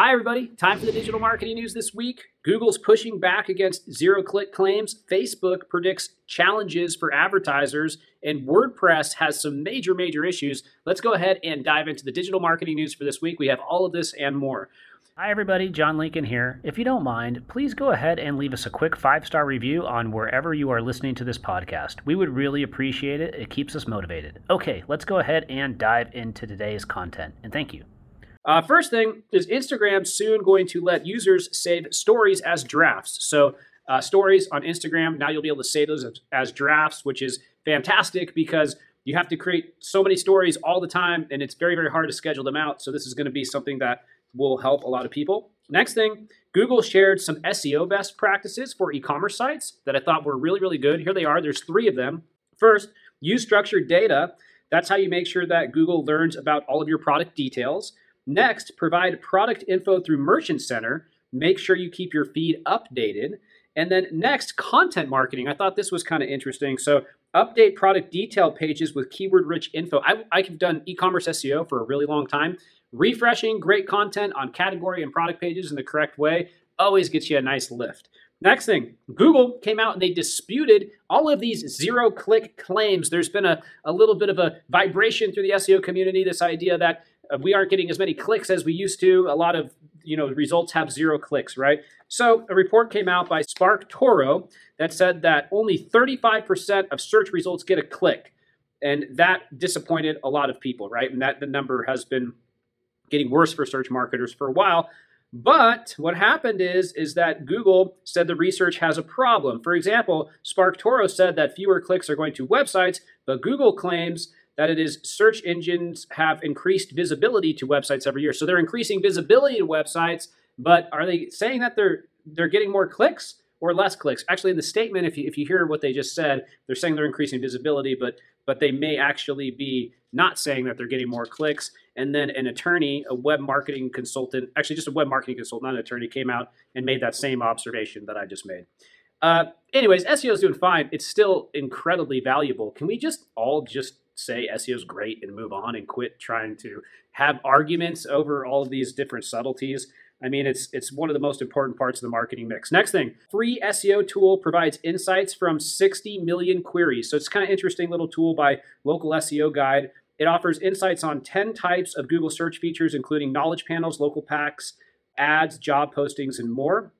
Hi, everybody. Time for the digital marketing news this week. Google's pushing back against zero click claims. Facebook predicts challenges for advertisers, and WordPress has some major, major issues. Let's go ahead and dive into the digital marketing news for this week. We have all of this and more. Hi, everybody. John Lincoln here. If you don't mind, please go ahead and leave us a quick five star review on wherever you are listening to this podcast. We would really appreciate it. It keeps us motivated. Okay, let's go ahead and dive into today's content. And thank you. Uh, first thing is Instagram soon going to let users save stories as drafts. So uh, stories on Instagram now you'll be able to save those as, as drafts, which is fantastic because you have to create so many stories all the time, and it's very very hard to schedule them out. So this is going to be something that will help a lot of people. Next thing, Google shared some SEO best practices for e-commerce sites that I thought were really really good. Here they are. There's three of them. First, use structured data. That's how you make sure that Google learns about all of your product details. Next, provide product info through Merchant Center. Make sure you keep your feed updated. And then next, content marketing. I thought this was kind of interesting. So, update product detail pages with keyword rich info. I, I've done e commerce SEO for a really long time. Refreshing great content on category and product pages in the correct way always gets you a nice lift. Next thing, Google came out and they disputed all of these zero click claims. There's been a, a little bit of a vibration through the SEO community, this idea that Uh, we aren't getting as many clicks as we used to. A lot of you know results have zero clicks, right? So a report came out by SparkToro that said that only 35% of search results get a click, and that disappointed a lot of people, right? And that the number has been getting worse for search marketers for a while. But what happened is is that Google said the research has a problem. For example, SparkToro said that fewer clicks are going to websites, but Google claims that it is search engines have increased visibility to websites every year. So they're increasing visibility to websites, but are they saying that they're they're getting more clicks or less clicks? Actually, in the statement, if you if you hear what they just said, they're saying they're increasing visibility, but but they may actually be not saying that they're getting more clicks. And then an attorney, a web marketing consultant, actually just a web marketing consultant, not an attorney, came out and made that same observation that I just made. Uh, anyways, SEO is doing fine. It's still incredibly valuable. Can we just all just say SEO is great and move on and quit trying to have arguments over all of these different subtleties? I mean, it's it's one of the most important parts of the marketing mix. Next thing, free SEO tool provides insights from 60 million queries. So it's kind of interesting little tool by Local SEO Guide. It offers insights on 10 types of Google search features, including knowledge panels, local packs, ads, job postings, and more.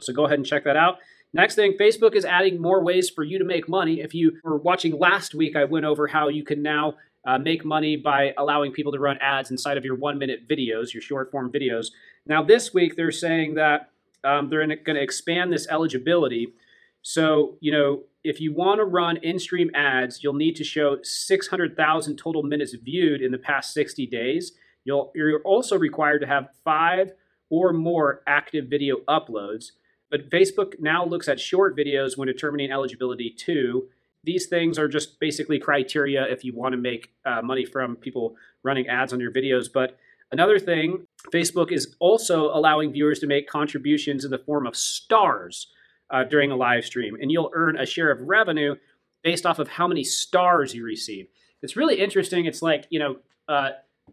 So go ahead and check that out. Next thing, Facebook is adding more ways for you to make money. If you were watching last week, I went over how you can now uh, make money by allowing people to run ads inside of your one minute videos, your short form videos. Now, this week, they're saying that um, they're going to expand this eligibility. So, you know, if you want to run in stream ads, you'll need to show 600,000 total minutes viewed in the past 60 days. You'll, you're also required to have five or more active video uploads. But Facebook now looks at short videos when determining eligibility too. These things are just basically criteria if you want to make uh, money from people running ads on your videos. But another thing, Facebook is also allowing viewers to make contributions in the form of stars uh, during a live stream, and you'll earn a share of revenue based off of how many stars you receive. It's really interesting. It's like you know, uh,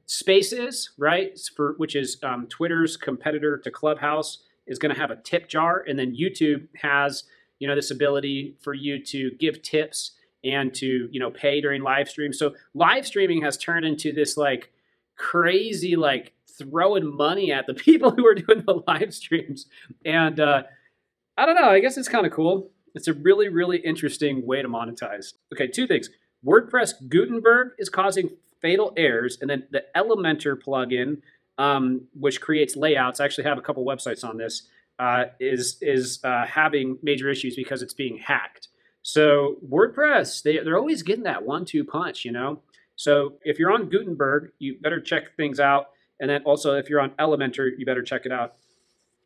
Spaces, right? For which is um, Twitter's competitor to Clubhouse is going to have a tip jar, and then YouTube has you know this ability for you to give tips and to you know pay during live streams. So live streaming has turned into this like crazy like throwing money at the people who are doing the live streams, and uh, I don't know. I guess it's kind of cool. It's a really really interesting way to monetize. Okay, two things. WordPress Gutenberg is causing fatal errors, and then the Elementor plugin um, which creates layouts. I actually have a couple websites on this. Uh, is is uh, having major issues because it's being hacked. So WordPress, they they're always getting that one-two punch, you know. So if you're on Gutenberg, you better check things out, and then also if you're on Elementor, you better check it out.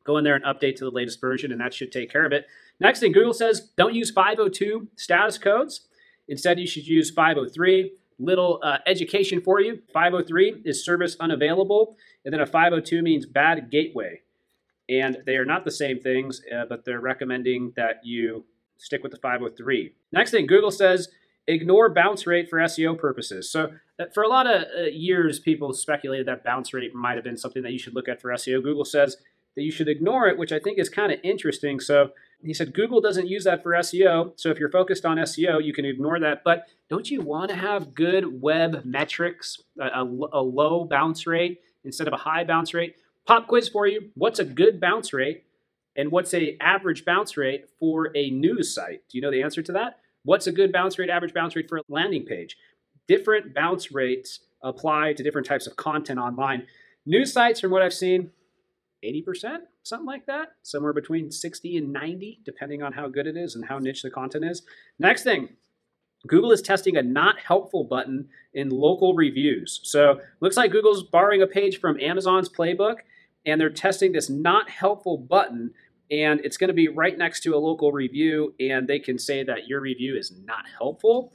Go in there and update to the latest version, and that should take care of it. Next thing, Google says don't use 502 status codes. Instead, you should use 503 little uh, education for you. 503 is service unavailable, and then a 502 means bad gateway. And they are not the same things, uh, but they're recommending that you stick with the 503. Next thing, Google says ignore bounce rate for SEO purposes. So Uh, For a lot of uh, years, people speculated that bounce rate might have been something that you should look at for SEO. Google says that you should ignore it, which I think is kind of interesting. So he said Google doesn't use that for SEO. So if you're focused on SEO, you can ignore that. But don't you want to have good web metrics, a, a, a low bounce rate instead of a high bounce rate? Pop quiz for you. What's a good bounce rate and what's a average bounce rate for a news site? Do you know the answer to that? What's a good bounce rate, average bounce rate for a landing page? Different bounce rates apply to different types of content online. News sites, from what I've seen, 80%, something like that. Somewhere between 60 and 90, depending on how good it is and how niche the content is. Next thing, Google is testing a not helpful button in local reviews. So looks like Google's borrowing a page from Amazon's playbook, and they're testing this not helpful button. And it's going to be right next to a local review, and they can say that your review is not helpful.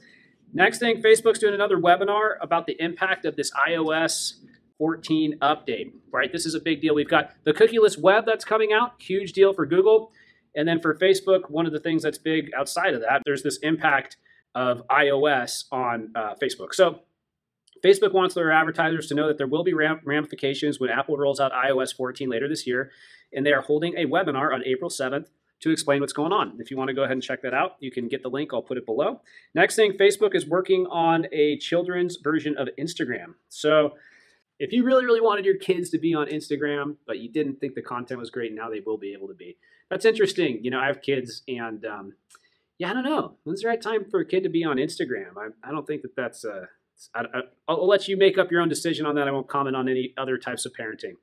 Next thing, Facebook's doing another webinar about the impact of this iOS 14 update, right? This is a big deal. We've got the cookieless web that's coming out, huge deal for Google. And then for Facebook, one of the things that's big outside of that, there's this impact of iOS on uh, Facebook. So Facebook wants their advertisers to know that there will be ram- ramifications when Apple rolls out iOS 14 later this year. And they are holding a webinar on April 7th to explain what's going on. If you want to go ahead and check that out, you can get the link. I'll put it below. Next thing, Facebook is working on a children's version of Instagram. So if you really, really wanted your kids to be on Instagram, but you didn't think the content was great, now they will be able to be. That's interesting. You know, I have kids, and um, yeah, I don't know. When's the right time for a kid to be on Instagram? I, I don't think that that's. Uh, I'll let you make up your own decision on that. I won't comment on any other types of parenting.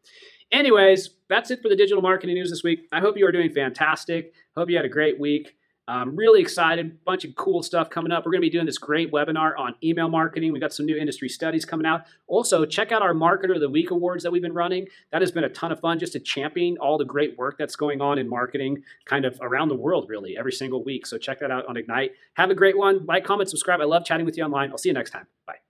Anyways, that's it for the digital marketing news this week. I hope you are doing fantastic. Hope you had a great week. I'm really excited. Bunch of cool stuff coming up. We're going to be doing this great webinar on email marketing. We've got some new industry studies coming out. Also, check out our Marketer of the Week awards that we've been running. That has been a ton of fun just to champion all the great work that's going on in marketing kind of around the world, really, every single week. So check that out on Ignite. Have a great one. Like, comment, subscribe. I love chatting with you online. I'll see you next time. Bye.